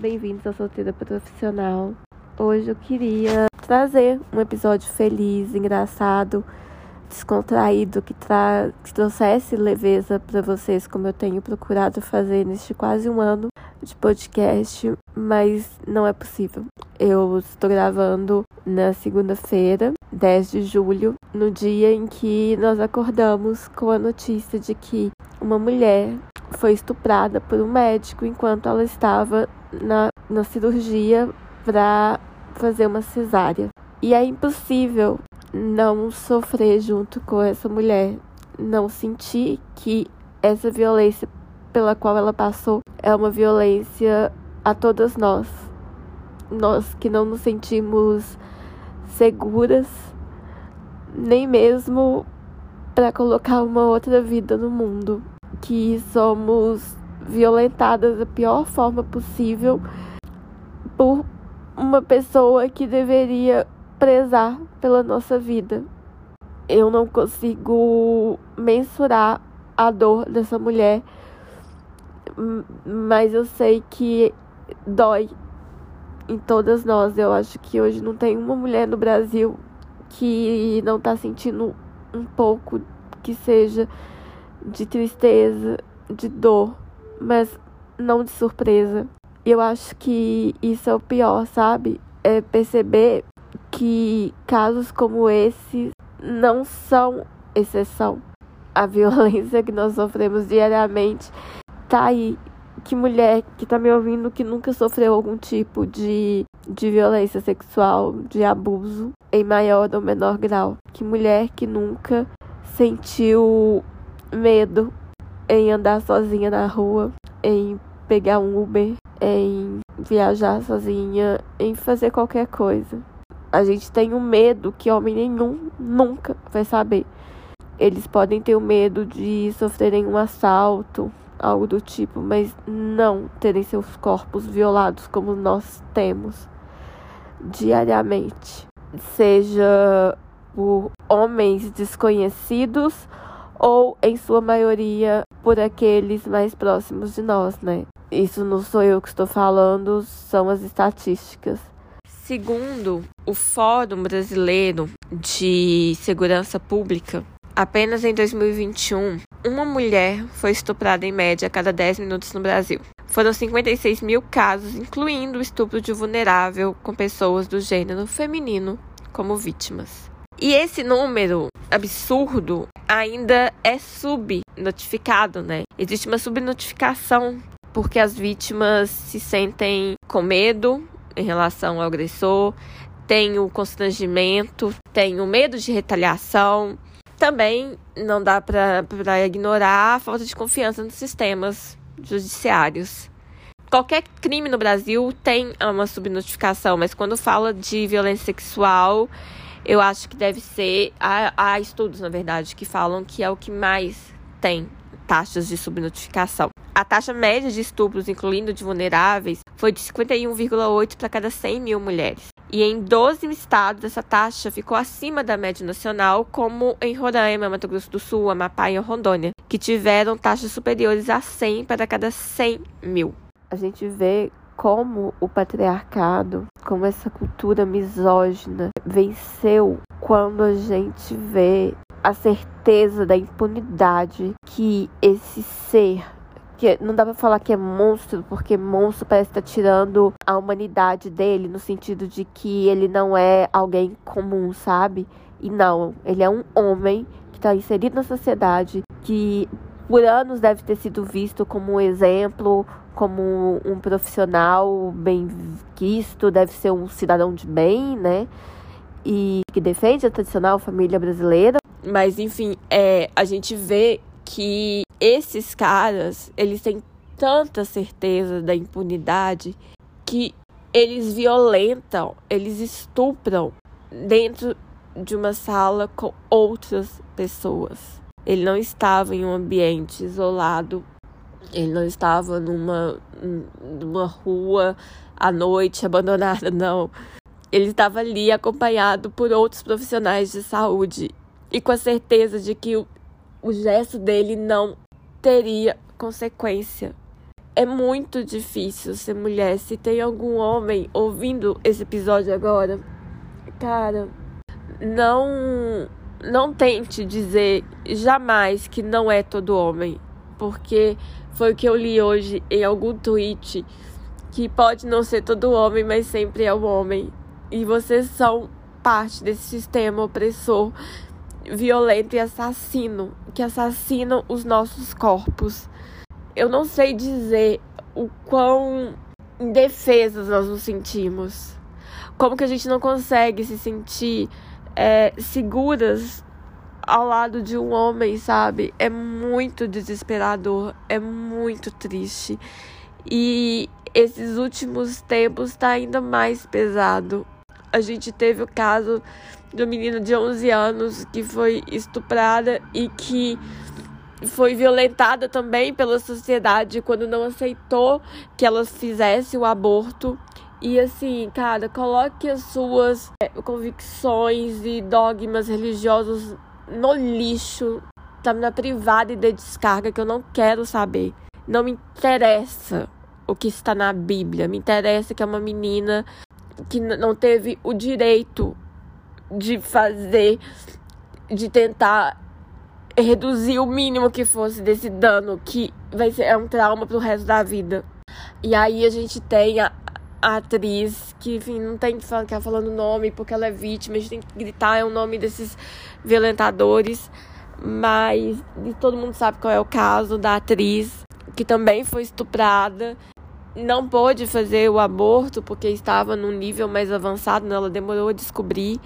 Bem-vindos ao Solteira Profissional. Hoje eu queria trazer um episódio feliz, engraçado, descontraído, que, tra que trouxesse leveza para vocês, como eu tenho procurado fazer neste quase um ano de podcast, mas não é possível. Eu estou gravando na segunda-feira, 10 de julho, no dia em que nós acordamos com a notícia de que uma mulher foi estuprada por um médico enquanto ela estava na, na cirurgia para fazer uma cesárea. E é impossível não sofrer junto com essa mulher, não sentir que essa violência pela qual ela passou é uma violência a todas nós. Nós que não nos sentimos seguras, nem mesmo para colocar uma outra vida no mundo que somos violentadas da pior forma possível por uma pessoa que deveria prezar pela nossa vida. Eu não consigo mensurar a dor dessa mulher, mas eu sei que dói em todas nós. Eu acho que hoje não tem uma mulher no Brasil que não tá sentindo um pouco que seja de tristeza, de dor, mas não de surpresa. Eu acho que isso é o pior, sabe? É perceber que casos como esse não são exceção. A violência que nós sofremos diariamente tá aí. Que mulher que tá me ouvindo que nunca sofreu algum tipo de, de violência sexual, de abuso, em maior ou menor grau. Que mulher que nunca sentiu medo em andar sozinha na rua, em pegar um Uber, em viajar sozinha, em fazer qualquer coisa. A gente tem um medo que homem nenhum nunca vai saber. Eles podem ter o medo de sofrerem um assalto, algo do tipo, mas não terem seus corpos violados como nós temos diariamente. Seja por homens desconhecidos ou, em sua maioria, por aqueles mais próximos de nós, né? Isso não sou eu que estou falando, são as estatísticas. Segundo o Fórum Brasileiro de Segurança Pública, apenas em 2021, uma mulher foi estuprada em média a cada 10 minutos no Brasil. Foram 56 mil casos, incluindo o estupro de vulnerável com pessoas do gênero feminino como vítimas. E esse número absurdo ainda é subnotificado, né? Existe uma subnotificação porque as vítimas se sentem com medo em relação ao agressor, tem o constrangimento, tem o medo de retaliação. Também não dá para ignorar a falta de confiança nos sistemas judiciários. Qualquer crime no Brasil tem uma subnotificação, mas quando fala de violência sexual, eu acho que deve ser. Há, há estudos, na verdade, que falam que é o que mais tem taxas de subnotificação. A taxa média de estupros, incluindo de vulneráveis, foi de 51,8 para cada 100 mil mulheres. E em 12 estados, essa taxa ficou acima da média nacional, como em Roraima, Mato Grosso do Sul, Amapá e Rondônia, que tiveram taxas superiores a 100 para cada 100 mil. A gente vê como o patriarcado, como essa cultura misógina venceu quando a gente vê a certeza da impunidade que esse ser que não dá pra falar que é monstro, porque monstro parece estar tá tirando a humanidade dele, no sentido de que ele não é alguém comum, sabe? E não, ele é um homem que está inserido na sociedade, que por anos deve ter sido visto como um exemplo, como um profissional bem quisto, deve ser um cidadão de bem, né? E que defende a tradicional família brasileira. Mas, enfim, é, a gente vê que esses caras, eles têm tanta certeza da impunidade que eles violentam, eles estupram dentro de uma sala com outras pessoas. Ele não estava em um ambiente isolado ele não estava numa, numa rua à noite abandonada, não. Ele estava ali acompanhado por outros profissionais de saúde e com a certeza de que o, o gesto dele não teria consequência. é muito difícil ser mulher. Se tem algum homem ouvindo esse episódio agora, cara, não não tente dizer jamais que não é todo homem, porque foi o que eu li hoje em algum tweet que pode não ser todo homem, mas sempre é um homem. E vocês são parte desse sistema opressor, violento e assassino, que assassinam os nossos corpos. Eu não sei dizer o quão indefesos nós nos sentimos. Como que a gente não consegue se sentir é, seguras ao lado de um homem, sabe? É muito desesperador, é muito triste. E esses últimos tempos está ainda mais pesado. A gente teve o caso de uma menina de 11 anos que foi estuprada e que foi violentada também pela sociedade quando não aceitou que ela fizesse o aborto. E assim, cara, coloque as suas é, convicções e dogmas religiosos no lixo, tá na privada e de descarga que eu não quero saber. Não me interessa o que está na Bíblia. Me interessa que é uma menina que não teve o direito de fazer, de tentar reduzir o mínimo que fosse desse dano que vai ser é um trauma pro resto da vida. E aí a gente tem a, atriz que, enfim, não tem que ficar falando o nome porque ela é vítima, a gente tem que gritar é o nome desses violentadores, mas todo mundo sabe qual é o caso da atriz que também foi estuprada. Não pôde fazer o aborto porque estava num nível mais avançado, né? ela demorou a descobrir.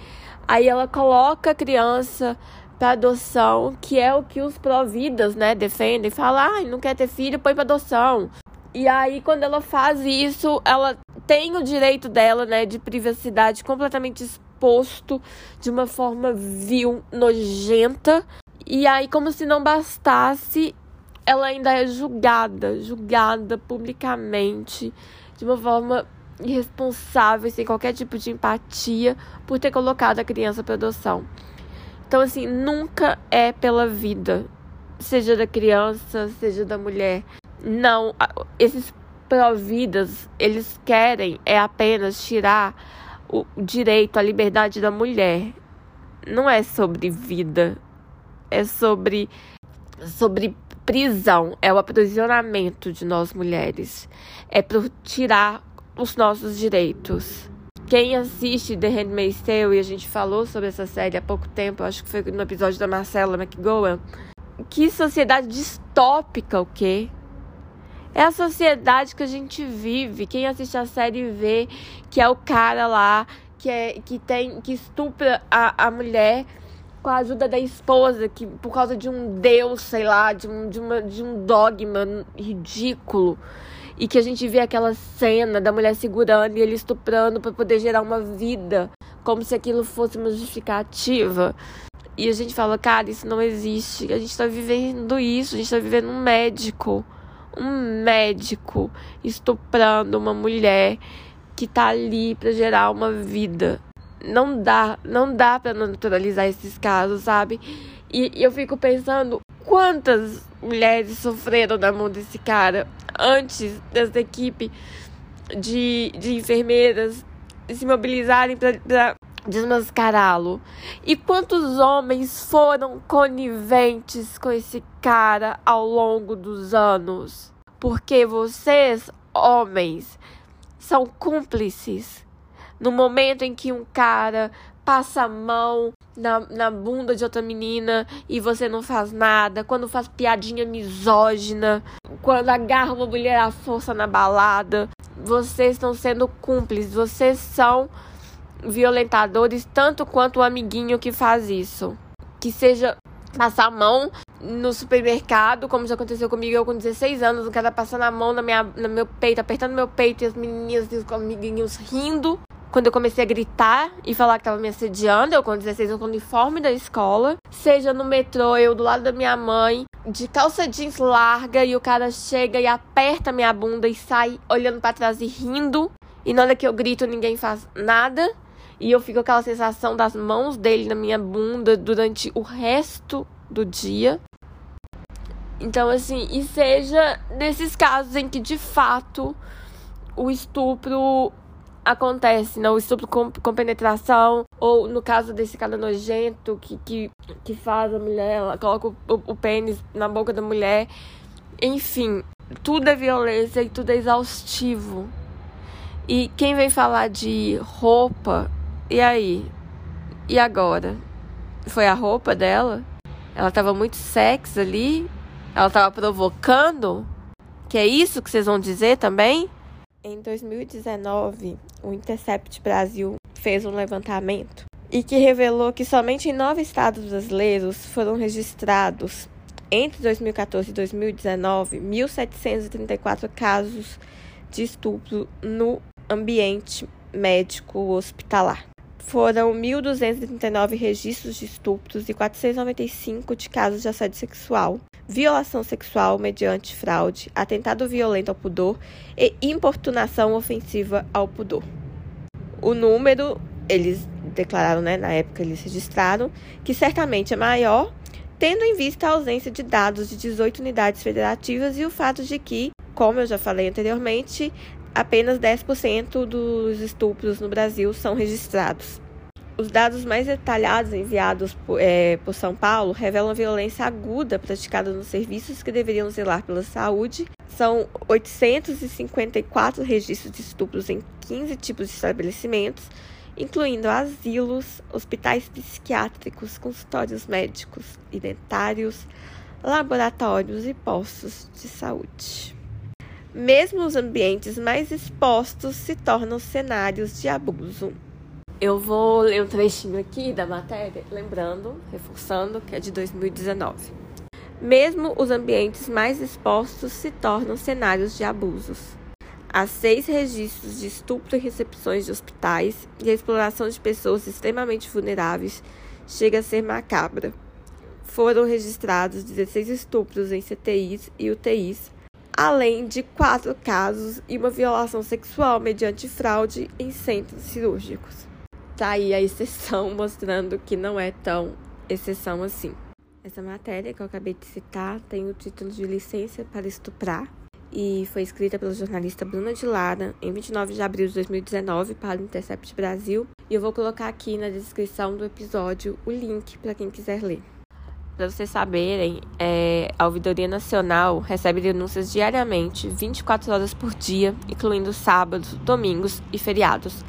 Aí ela coloca a criança para adoção, que é o que os providas, né, defendem. Fala, ah, não quer ter filho, põe para adoção. E aí, quando ela faz isso, ela tem o direito dela, né, de privacidade completamente exposto de uma forma vil, nojenta. E aí, como se não bastasse, ela ainda é julgada, julgada publicamente, de uma forma irresponsável, sem qualquer tipo de empatia, por ter colocado a criança para adoção. Então, assim, nunca é pela vida, seja da criança, seja da mulher. Não, esses providas, eles querem é apenas tirar o direito à liberdade da mulher. Não é sobre vida, é sobre sobre prisão, é o aprisionamento de nós mulheres. É para tirar os nossos direitos. Quem assiste The Handmaid's Tale, e a gente falou sobre essa série há pouco tempo, acho que foi no episódio da Marcela McGowan, que sociedade distópica o quê? É a sociedade que a gente vive. Quem assiste a série vê que é o cara lá que, é, que, tem, que estupra a, a mulher com a ajuda da esposa, que por causa de um deus, sei lá, de um, de uma, de um dogma ridículo. E que a gente vê aquela cena da mulher segurando e ele estuprando para poder gerar uma vida, como se aquilo fosse uma justificativa. E a gente fala, cara, isso não existe. A gente tá vivendo isso, a gente tá vivendo um médico um médico estuprando uma mulher que tá ali para gerar uma vida. Não dá, não dá para naturalizar esses casos, sabe? E, e eu fico pensando quantas mulheres sofreram na mão desse cara antes dessa equipe de, de enfermeiras se mobilizarem para desmascará-lo. E quantos homens foram coniventes com esse cara ao longo dos anos? Porque vocês, homens, são cúmplices. No momento em que um cara passa a mão na, na bunda de outra menina e você não faz nada, quando faz piadinha misógina, quando agarra uma mulher à força na balada, vocês estão sendo cúmplices, vocês são violentadores tanto quanto o amiguinho que faz isso. Que seja passar a mão no supermercado, como já aconteceu comigo, eu com 16 anos, o cara passando a mão na minha, no meu peito, apertando meu peito e as menininhas e os amiguinhos rindo. Quando eu comecei a gritar e falar que tava me assediando, eu com 16 anos com o uniforme da escola, seja no metrô, eu do lado da minha mãe, de calça jeans larga, e o cara chega e aperta minha bunda e sai olhando para trás e rindo. E na hora que eu grito, ninguém faz nada. E eu fico com aquela sensação das mãos dele na minha bunda durante o resto do dia. Então, assim, e seja nesses casos em que de fato o estupro acontece, não? O estupro com, com penetração, ou no caso desse cara nojento que, que, que faz a mulher, ela coloca o, o, o pênis na boca da mulher. Enfim, tudo é violência e tudo é exaustivo. E quem vem falar de roupa, e aí? E agora? Foi a roupa dela? Ela tava muito sexy ali? Ela tava provocando? Que é isso que vocês vão dizer também? Em 2019, o Intercept Brasil fez um levantamento e que revelou que somente em nove estados brasileiros foram registrados entre 2014 e 2019 1.734 casos de estupro no ambiente médico hospitalar. Foram 1.239 registros de estupros e 495 de casos de assédio sexual, violação sexual mediante fraude, atentado violento ao pudor e importunação ofensiva ao pudor. O número, eles declararam, né, na época eles registraram, que certamente é maior, tendo em vista a ausência de dados de 18 unidades federativas e o fato de que, como eu já falei anteriormente, apenas 10% dos estupros no Brasil são registrados. Os dados mais detalhados enviados por, é, por, São Paulo revelam violência aguda praticada nos serviços que deveriam zelar pela saúde. São 854 registros de estupros em 15 tipos de estabelecimentos, incluindo asilos, hospitais psiquiátricos, consultórios médicos e dentários, laboratórios e postos de saúde. Mesmo os ambientes mais expostos se tornam cenários de abuso. Eu vou ler um trechinho aqui da matéria, lembrando, reforçando, que é de 2019. Mesmo os ambientes mais expostos se tornam cenários de abusos. Há seis registros de estupro e recepções de hospitais e a exploração de pessoas extremamente vulneráveis chega a ser macabra. Foram registrados 16 estupros em CTIs e UTIs, além de quatro casos e uma violação sexual mediante fraude em centros cirúrgicos tá aí a exceção mostrando que não é tão exceção assim. Essa matéria que eu acabei de citar tem o título de Licença para Estuprar e foi escrita pela jornalista Bruna de Lara em 29 de abril de 2019 para o Intercept Brasil. E eu vou colocar aqui na descrição do episódio o link para quem quiser ler. Para vocês saberem, é, a Ouvidoria Nacional recebe denúncias diariamente, 24 horas por dia, incluindo sábados, domingos e feriados.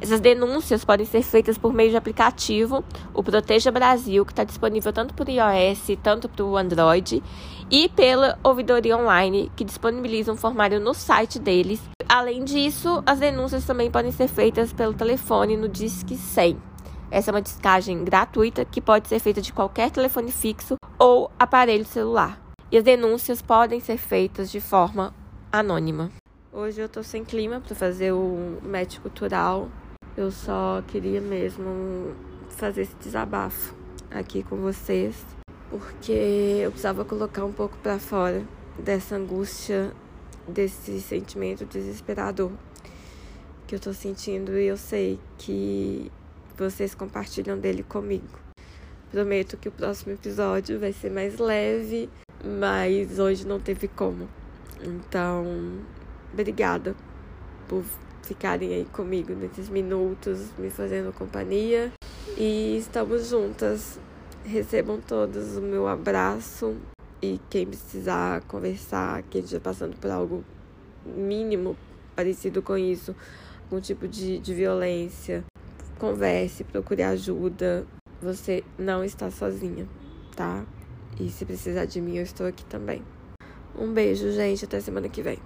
Essas denúncias podem ser feitas por meio de aplicativo, o Proteja Brasil, que está disponível tanto para o iOS, tanto para o Android, e pela Ouvidoria Online, que disponibiliza um formulário no site deles. Além disso, as denúncias também podem ser feitas pelo telefone no Disque 100. Essa é uma descagem gratuita que pode ser feita de qualquer telefone fixo ou aparelho celular. E as denúncias podem ser feitas de forma anônima. Hoje eu tô sem clima para fazer o match cultural eu só queria mesmo fazer esse desabafo aqui com vocês, porque eu precisava colocar um pouco para fora dessa angústia, desse sentimento desesperador que eu tô sentindo e eu sei que vocês compartilham dele comigo. Prometo que o próximo episódio vai ser mais leve, mas hoje não teve como. Então, obrigada por ficarem aí comigo nesses minutos, me fazendo companhia. E estamos juntas. Recebam todos o meu abraço. E quem precisar conversar, quem esteja passando por algo mínimo parecido com isso, algum tipo de, de violência, converse, procure ajuda. Você não está sozinha, tá? E se precisar de mim, eu estou aqui também. Um beijo, gente. Até semana que vem.